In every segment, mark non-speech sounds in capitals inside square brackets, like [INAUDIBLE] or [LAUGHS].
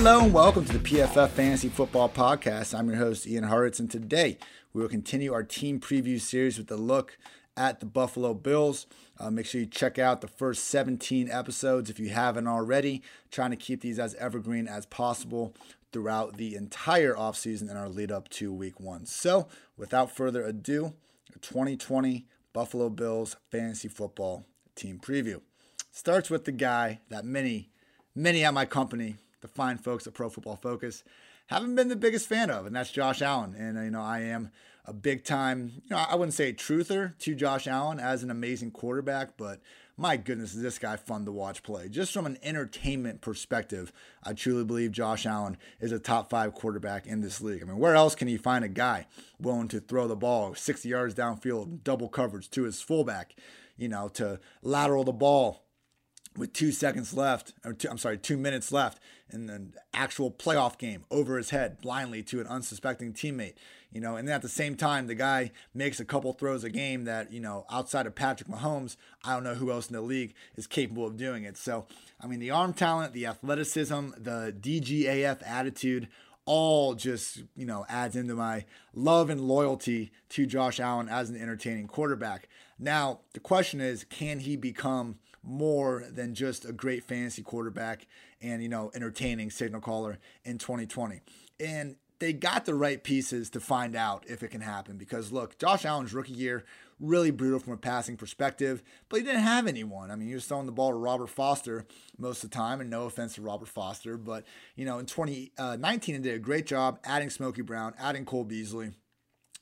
Hello and welcome to the PFF Fantasy Football Podcast. I'm your host, Ian Hartitz, and today we will continue our team preview series with a look at the Buffalo Bills. Uh, make sure you check out the first 17 episodes if you haven't already. Trying to keep these as evergreen as possible throughout the entire offseason and our lead up to week one. So, without further ado, 2020 Buffalo Bills Fantasy Football Team Preview. Starts with the guy that many, many at my company the fine folks at Pro Football Focus haven't been the biggest fan of, and that's Josh Allen. And, uh, you know, I am a big time, you know, I wouldn't say truther to Josh Allen as an amazing quarterback, but my goodness, is this guy fun to watch play? Just from an entertainment perspective, I truly believe Josh Allen is a top five quarterback in this league. I mean, where else can you find a guy willing to throw the ball 60 yards downfield, double coverage to his fullback, you know, to lateral the ball with two seconds left, or two, I'm sorry, two minutes left in an actual playoff game over his head blindly to an unsuspecting teammate. You know, and then at the same time, the guy makes a couple throws a game that, you know, outside of Patrick Mahomes, I don't know who else in the league is capable of doing it. So, I mean, the arm talent, the athleticism, the DGAF attitude, all just, you know, adds into my love and loyalty to Josh Allen as an entertaining quarterback. Now, the question is, can he become more than just a great fantasy quarterback and, you know, entertaining signal caller in 2020. And they got the right pieces to find out if it can happen because look, Josh Allen's rookie year really brutal from a passing perspective, but he didn't have anyone. I mean, he was throwing the ball to Robert Foster most of the time, and no offense to Robert Foster, but you know, in 2019, uh, he did a great job adding Smokey Brown, adding Cole Beasley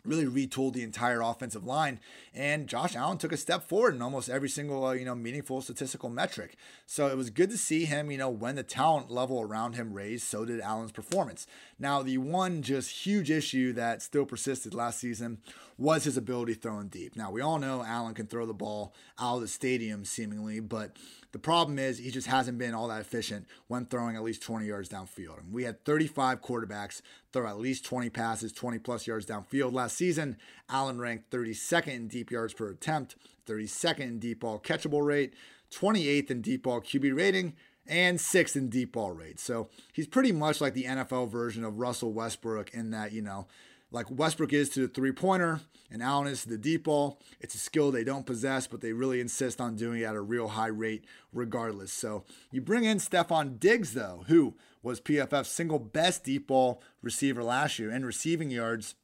really retooled the entire offensive line. And Josh Allen took a step forward in almost every single, uh, you know, meaningful statistical metric. So it was good to see him, you know, when the talent level around him raised, so did Allen's performance. Now, the one just huge issue that still persisted last season was his ability throwing deep. Now, we all know Allen can throw the ball out of the stadium seemingly, but the problem is he just hasn't been all that efficient when throwing at least 20 yards downfield. And we had 35 quarterbacks throw at least 20 passes, 20 plus yards downfield last season. Allen ranked 32nd in deep yards per attempt, 32nd in deep ball catchable rate, 28th in deep ball QB rating, and sixth in deep ball rate. So he's pretty much like the NFL version of Russell Westbrook in that, you know, like Westbrook is to the three pointer and Allen is to the deep ball. It's a skill they don't possess, but they really insist on doing it at a real high rate regardless. So you bring in Stefon Diggs, though, who was PFF's single best deep ball receiver last year in receiving yards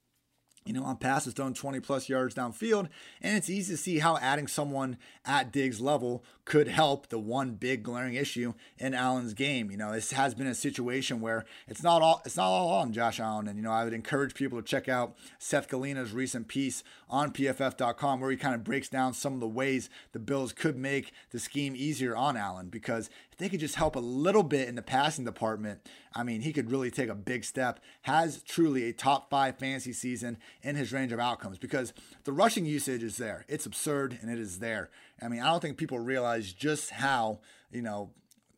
you know, on passes thrown 20 plus yards downfield. And it's easy to see how adding someone at Diggs' level could help the one big glaring issue in Allen's game. You know, this has been a situation where it's not all it's not all on Josh Allen. And you know, I would encourage people to check out Seth Galina's recent piece on PFF.com where he kind of breaks down some of the ways the Bills could make the scheme easier on Allen because if they could just help a little bit in the passing department, I mean, he could really take a big step. Has truly a top five fantasy season in his range of outcomes because the rushing usage is there. It's absurd and it is there. I mean, I don't think people realize just how, you know,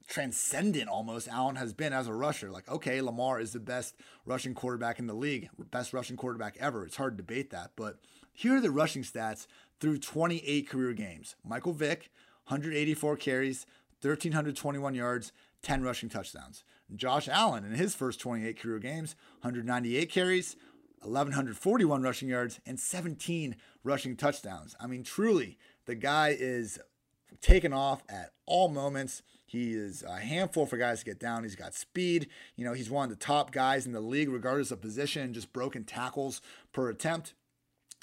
transcendent almost Allen has been as a rusher. Like, okay, Lamar is the best rushing quarterback in the league, best rushing quarterback ever. It's hard to debate that. But here are the rushing stats through 28 career games. Michael Vick, 184 carries, 1,321 yards, 10 rushing touchdowns. Josh Allen in his first 28 career games, 198 carries, 1,141 rushing yards, and 17 rushing touchdowns. I mean, truly, the guy is taken off at all moments. He is a handful for guys to get down. He's got speed. You know, he's one of the top guys in the league, regardless of position, just broken tackles per attempt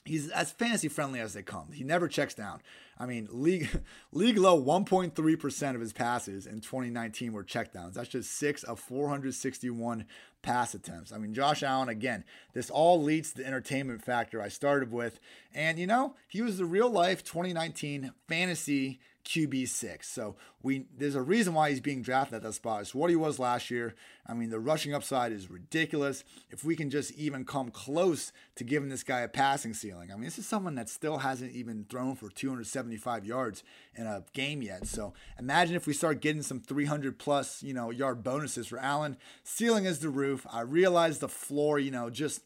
he's as fantasy friendly as they come. He never checks down. I mean, league [LAUGHS] league low 1.3% of his passes in 2019 were checkdowns. That's just 6 of 461 pass attempts. I mean, Josh Allen again, this all leads to the entertainment factor I started with. And you know, he was the real life 2019 fantasy QB6. So we there's a reason why he's being drafted at that spot. It's what he was last year. I mean, the rushing upside is ridiculous. If we can just even come close to giving this guy a passing ceiling. I mean, this is someone that still hasn't even thrown for 275 yards in a game yet. So imagine if we start getting some 300 plus, you know, yard bonuses for Allen. Ceiling is the roof. I realize the floor, you know, just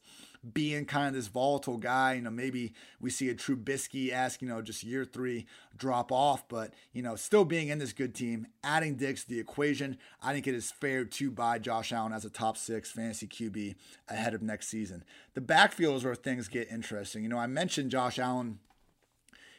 being kind of this volatile guy. You know, maybe we see a Trubisky ask, you know, just year three drop off, but, you know, still being in this good team, adding Diggs to the equation, I think it is fair to buy Josh Allen as a top six fantasy QB ahead of next season. The backfield is where things get interesting. You know, I mentioned Josh Allen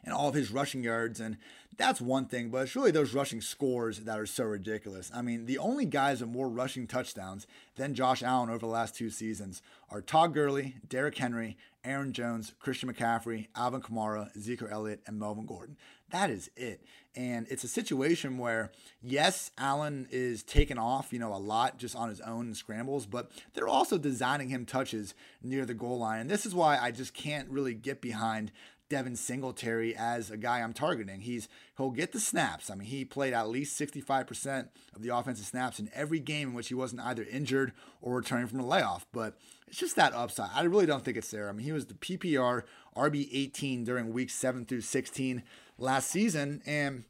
and all of his rushing yards. And that's one thing, but it's really those rushing scores that are so ridiculous. I mean, the only guys with more rushing touchdowns than Josh Allen over the last two seasons are Todd Gurley, Derrick Henry, Aaron Jones, Christian McCaffrey, Alvin Kamara, Zeke Elliott, and Melvin Gordon. That is it. And it's a situation where, yes, Allen is taking off, you know, a lot just on his own scrambles, but they're also designing him touches near the goal line. And this is why I just can't really get behind Devin Singletary as a guy I'm targeting. He's he'll get the snaps. I mean, he played at least 65% of the offensive snaps in every game in which he wasn't either injured or returning from a layoff. But it's just that upside. I really don't think it's there. I mean, he was the PPR RB 18 during weeks 7 through 16 last season and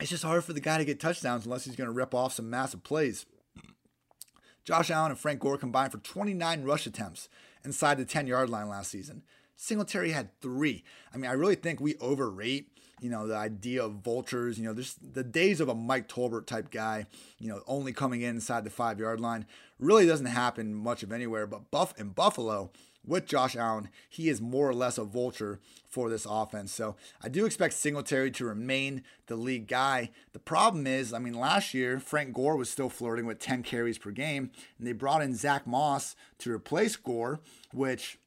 it's just hard for the guy to get touchdowns unless he's going to rip off some massive plays. Josh Allen and Frank Gore combined for 29 rush attempts inside the 10 yard line last season. Singletary had three. I mean, I really think we overrate, you know, the idea of vultures. You know, there's the days of a Mike Tolbert type guy, you know, only coming in inside the five yard line really doesn't happen much of anywhere. But Buff in Buffalo with Josh Allen, he is more or less a vulture for this offense. So I do expect Singletary to remain the lead guy. The problem is, I mean, last year Frank Gore was still flirting with 10 carries per game, and they brought in Zach Moss to replace Gore, which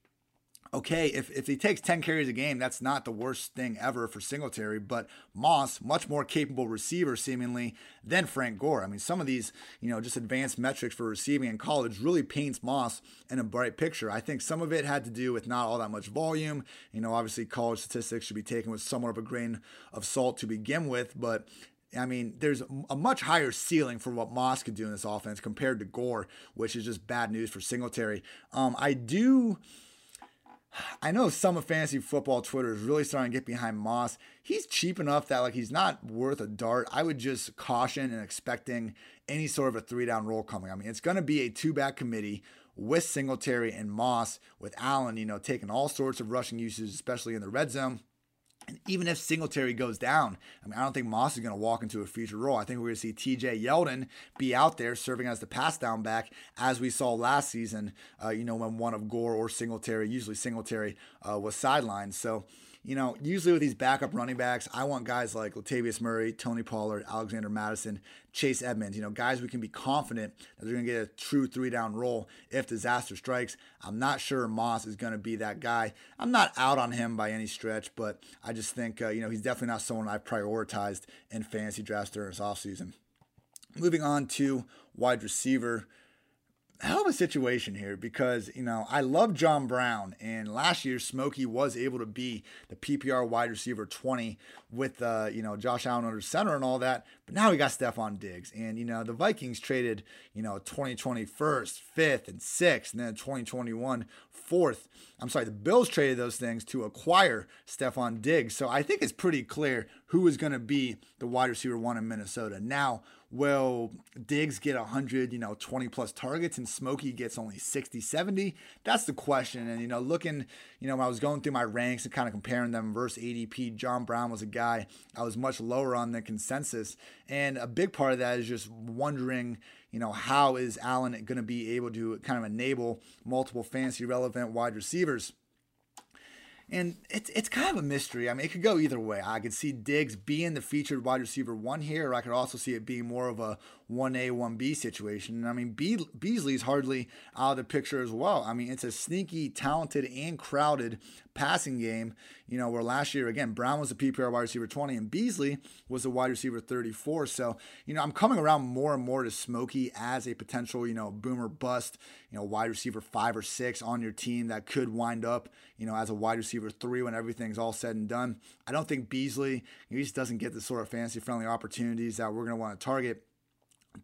okay, if, if he takes 10 carries a game, that's not the worst thing ever for Singletary, but Moss, much more capable receiver seemingly than Frank Gore. I mean, some of these, you know, just advanced metrics for receiving in college really paints Moss in a bright picture. I think some of it had to do with not all that much volume. You know, obviously college statistics should be taken with somewhat of a grain of salt to begin with, but I mean, there's a much higher ceiling for what Moss could do in this offense compared to Gore, which is just bad news for Singletary. Um, I do I know some of fantasy football Twitter is really starting to get behind Moss. He's cheap enough that like he's not worth a dart. I would just caution and expecting any sort of a three down role coming. I mean, it's going to be a two back committee with Singletary and Moss, with Allen, you know, taking all sorts of rushing uses, especially in the red zone. And even if Singletary goes down, I mean, I don't think Moss is going to walk into a future role. I think we're going to see TJ Yeldon be out there serving as the pass down back, as we saw last season, uh, you know, when one of Gore or Singletary, usually Singletary, uh, was sidelined. So, you know, usually with these backup running backs, I want guys like Latavius Murray, Tony Pollard, Alexander Mattison, Chase Edmonds, you know, guys we can be confident that they're going to get a true three down role if disaster strikes. I'm not sure Moss is going to be that guy. I'm not out on him by any stretch, but I just think, uh, you know, he's definitely not someone I've prioritized in fantasy drafts during this offseason. Moving on to wide receiver hell of a situation here because you know I love John Brown and last year Smokey was able to be the PPR wide receiver 20 with uh, you know Josh Allen under center and all that but now we got Stefon Diggs. And you know the Vikings traded you know 2020 first fifth and sixth and then 2021 fourth. I'm sorry the Bills traded those things to acquire Stefon Diggs. So I think it's pretty clear who is going to be the wide receiver one in Minnesota. Now will Diggs get 100, you know, 20 plus targets and Smokey gets only 60, 70? That's the question. And, you know, looking, you know, when I was going through my ranks and kind of comparing them versus ADP, John Brown was a guy I was much lower on the consensus. And a big part of that is just wondering, you know, how is Allen going to be able to kind of enable multiple fantasy relevant wide receivers? And it's it's kind of a mystery. I mean, it could go either way. I could see Diggs being the featured wide receiver one here, or I could also see it being more of a 1A, 1B situation. And I mean, Be- Beasley's hardly out of the picture as well. I mean, it's a sneaky, talented, and crowded passing game, you know, where last year, again, Brown was a PPR wide receiver 20 and Beasley was a wide receiver 34. So, you know, I'm coming around more and more to Smokey as a potential, you know, boomer bust, you know, wide receiver five or six on your team that could wind up, you know, as a wide receiver three when everything's all said and done. I don't think Beasley, he just doesn't get the sort of fantasy friendly opportunities that we're going to want to target.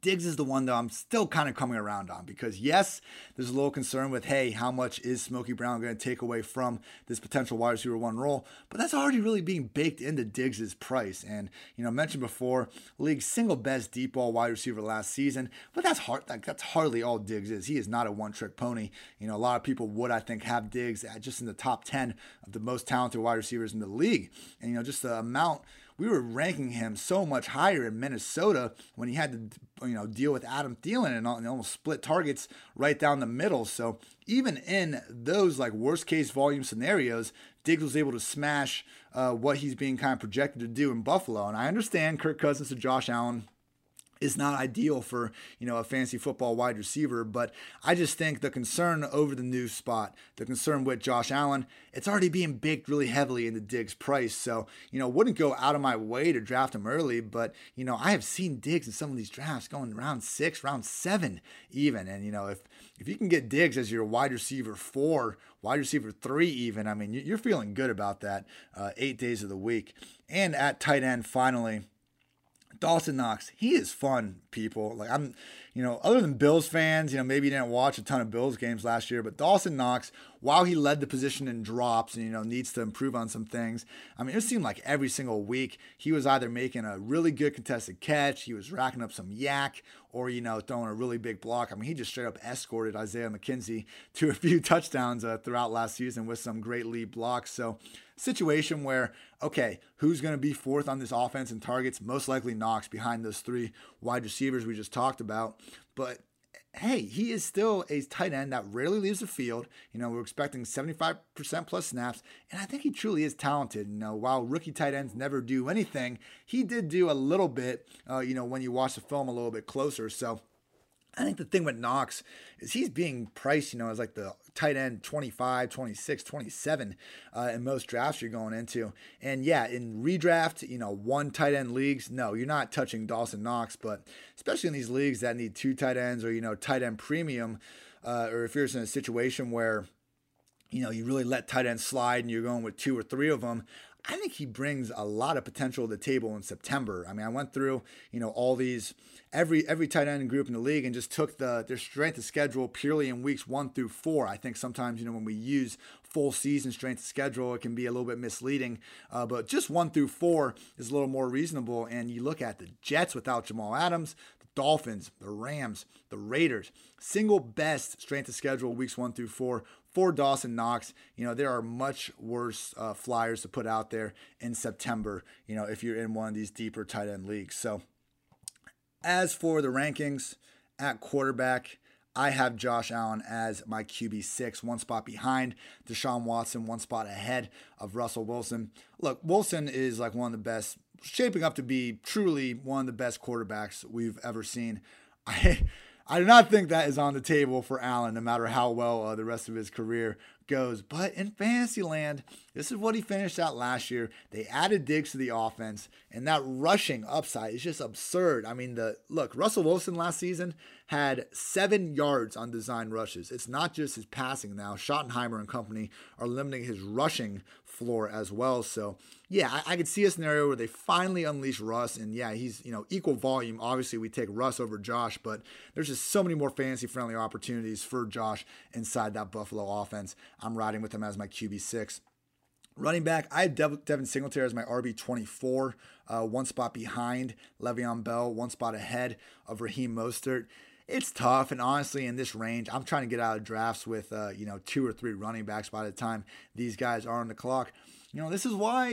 Diggs is the one that I'm still kind of coming around on because yes, there's a little concern with hey, how much is Smokey Brown going to take away from this potential wide receiver one role? But that's already really being baked into Diggs's price. And you know, mentioned before, league's single best deep ball wide receiver last season, but that's hard. Like, that's hardly all Diggs is. He is not a one trick pony. You know, a lot of people would I think have Diggs at just in the top ten of the most talented wide receivers in the league. And you know, just the amount we were ranking him so much higher in Minnesota when he had to, you know, deal with Adam Thielen and almost split targets right down the middle. So even in those like worst case volume scenarios, Diggs was able to smash uh, what he's being kind of projected to do in Buffalo. And I understand Kirk Cousins to Josh Allen is not ideal for you know a fancy football wide receiver but i just think the concern over the new spot the concern with josh allen it's already being baked really heavily into diggs price. So you know wouldn't go out of my way to draft him early but you know i have seen diggs in some of these drafts going round six round seven even. And you know if if you can get diggs as your wide receiver four wide receiver three even i mean you're feeling good about that uh, eight days of the week. And at tight end finally Dawson Knox, he is fun, people. Like I'm, you know, other than Bills fans, you know, maybe you didn't watch a ton of Bills games last year, but Dawson Knox, while he led the position in drops and you know needs to improve on some things, I mean, it seemed like every single week he was either making a really good contested catch, he was racking up some YAC, or you know throwing a really big block. I mean, he just straight up escorted Isaiah McKenzie [LAUGHS] to a few touchdowns uh, throughout last season with some great lead blocks. So situation where, okay, who's going to be fourth on this offense in targets? Most likely Knox behind those three wide receivers we just talked about. But hey, he is still a tight end that rarely leaves the field. You know, we're expecting 75% plus snaps, and I think he truly is talented. You know, while rookie tight ends never do anything, he did do a little bit, uh, you know, when you watch the film a little bit closer. So, I think the thing with Knox is he's being priced, you know, as like the tight end 25, 26, 27 uh, in most drafts you're going into. And yeah, in redraft, you know, one tight end leagues, no, you're not touching Dawson Knox, but especially in these leagues that need two tight ends or, you know, tight end premium, uh, or if you're in a situation where, you know, you really let tight ends slide and you're going with two or three of them, I think he brings a lot of potential to the table in September. I mean, I went through, you know, all these every every tight end group in the league and just took the their strength of schedule purely in weeks one through four. I think sometimes, you know, when we use full season strength of schedule, it can be a little bit misleading. Uh, but just one through four is a little more reasonable. And you look at the Jets without Jamal Adams, the Dolphins, the Rams, the Raiders, single best strength of schedule weeks one through four for Dawson Knox, you know, there are much worse uh, flyers to put out there in September, you know, if you're in one of these deeper tight end leagues. So, as for the rankings at quarterback, I have Josh Allen as my QB6, one spot behind Deshaun Watson, one spot ahead of Russell Wilson. Look, Wilson is like one of the best, shaping up to be truly one of the best quarterbacks we've ever seen. [LAUGHS] I I do not think that is on the table for Allen, no matter how well uh, the rest of his career goes. But in Fantasyland, this is what he finished out last year. They added Diggs to the offense, and that rushing upside is just absurd. I mean, the look, Russell Wilson last season had seven yards on design rushes. It's not just his passing now. Schottenheimer and company are limiting his rushing floor as well. So yeah, I, I could see a scenario where they finally unleash Russ, and yeah, he's you know equal volume. Obviously, we take Russ over Josh, but there's just so many more fantasy friendly opportunities for Josh inside that Buffalo offense. I'm riding with him as my QB6. Running back, I have Devin Singletary as my RB24, uh, one spot behind Le'Veon Bell, one spot ahead of Raheem Mostert. It's tough, and honestly, in this range, I'm trying to get out of drafts with uh, you know two or three running backs by the time these guys are on the clock. You know, this is why,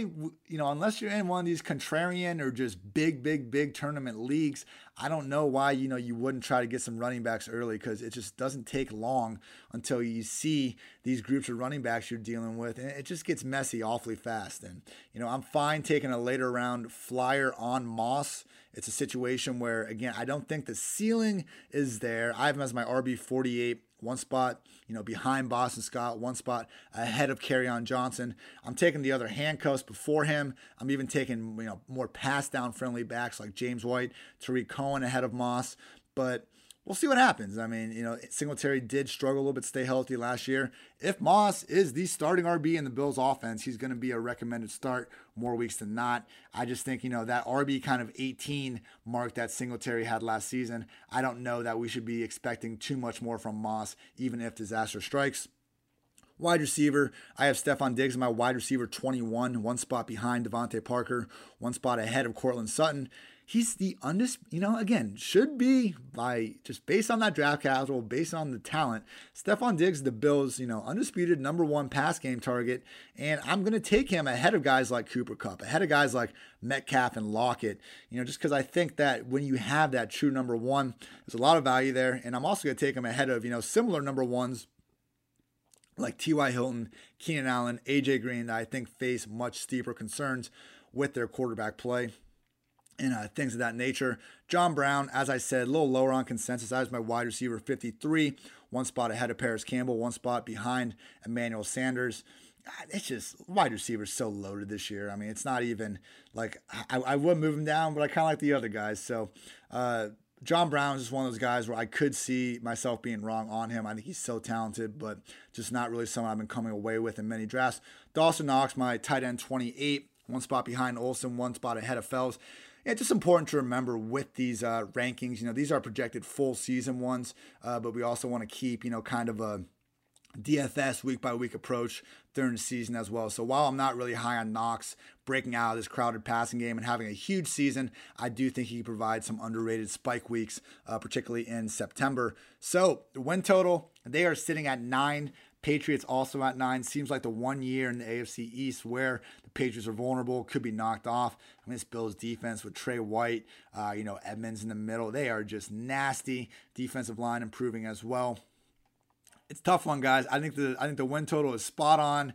you know, unless you're in one of these contrarian or just big, big, big tournament leagues, I don't know why, you know, you wouldn't try to get some running backs early because it just doesn't take long until you see these groups of running backs you're dealing with. And it just gets messy awfully fast. And, you know, I'm fine taking a later round flyer on Moss. It's a situation where, again, I don't think the ceiling is there. I have him as my RB 48 one spot, you know, behind Boston Scott, one spot ahead of on Johnson. I'm taking the other handcuffs before him. I'm even taking, you know, more pass down friendly backs like James White, Tarik Cohen ahead of Moss. But we'll see what happens. I mean, you know, Singletary did struggle a little bit, stay healthy last year. If Moss is the starting RB in the Bills offense, he's going to be a recommended start more weeks than not. I just think, you know, that RB kind of 18 mark that Singletary had last season, I don't know that we should be expecting too much more from Moss, even if disaster strikes. Wide receiver, I have Stefon Diggs, my wide receiver 21, one spot behind DeVante Parker, one spot ahead of Courtland Sutton he's the undisputed, you know, again, should be by just based on that draft capital, based on the talent. Stefon Diggs, the Bills, you know, undisputed number one pass game target. And I'm going to take him ahead of guys like Cooper Kupp, ahead of guys like Metcalf and Lockett, you know, just because I think that when you have that true number one, there's a lot of value there. And I'm also going to take him ahead of, you know, similar number ones like T.Y. Hilton, Keenan Allen, A.J. Green I think face much steeper concerns with their quarterback play and uh, things of that nature. John Brown, as I said, a little lower on consensus. I was my wide receiver 53, one spot ahead of Parris Campbell, one spot behind Emmanuel Sanders. It's just wide receivers so loaded this year. I mean, it's not even like I, I would move him down, but I kind of like the other guys. So, uh, John Brown is just one of those guys where I could see myself being wrong on him. I think he's so talented, but just not really someone I've been coming away with in many drafts. Dawson Knox, my tight end 28, one spot behind Olsen, one spot ahead of Fells it's just important to remember with these uh, rankings, you know, these are projected full season ones, uh, but we also want to keep, you know, kind of a DFS week by week approach during the season as well. So while I'm not really high on Knox breaking out of this crowded passing game and having a huge season, I do think he provides some underrated spike weeks, uh, particularly in September. So the win total, they are sitting at nine. Patriots also at nine. Seems like the one year in the AFC East where the Patriots are vulnerable, could be knocked off. I mean, this Bills defense with Trey White, uh, you know, Edmunds in the middle, they are just nasty. Defensive line improving as well. It's tough one, guys. I think the I think the win total is spot on.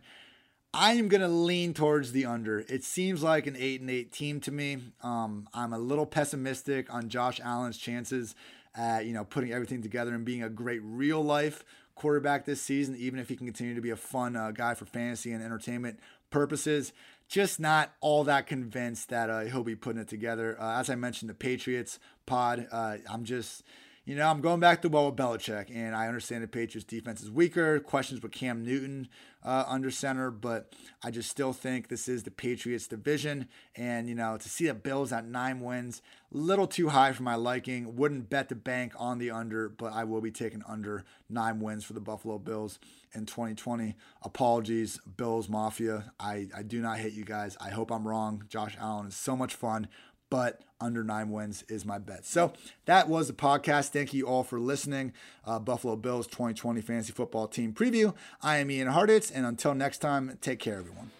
I am gonna lean towards the under. It seems like an eight and eight team to me. Um, I'm a little pessimistic on Josh Allen's chances at you know putting everything together and being a great real life quarterback this season, even if he can continue to be a fun uh, guy for fantasy and entertainment purposes. Just not all that convinced that uh, he'll be putting it together. Uh, as I mentioned, the Patriots pod, uh, I'm just you know, I'm going back to well with Belichick, and I understand the Patriots defense is weaker. Questions with Cam Newton uh, under center, but I just still think this is the Patriots division. And, you know, to see the Bills at nine wins, a little too high for my liking. Wouldn't bet the bank on the under, but I will be taking under nine wins for the Buffalo Bills in 2020. Apologies, Bills Mafia. I, I do not hate you guys. I hope I'm wrong. Josh Allen is so much fun but under nine wins is my bet. So that was the podcast. Thank you all for listening. Uh, Buffalo Bills 2020 Fantasy Football Team Preview. I am Ian Hartitz, and until next time, take care, everyone.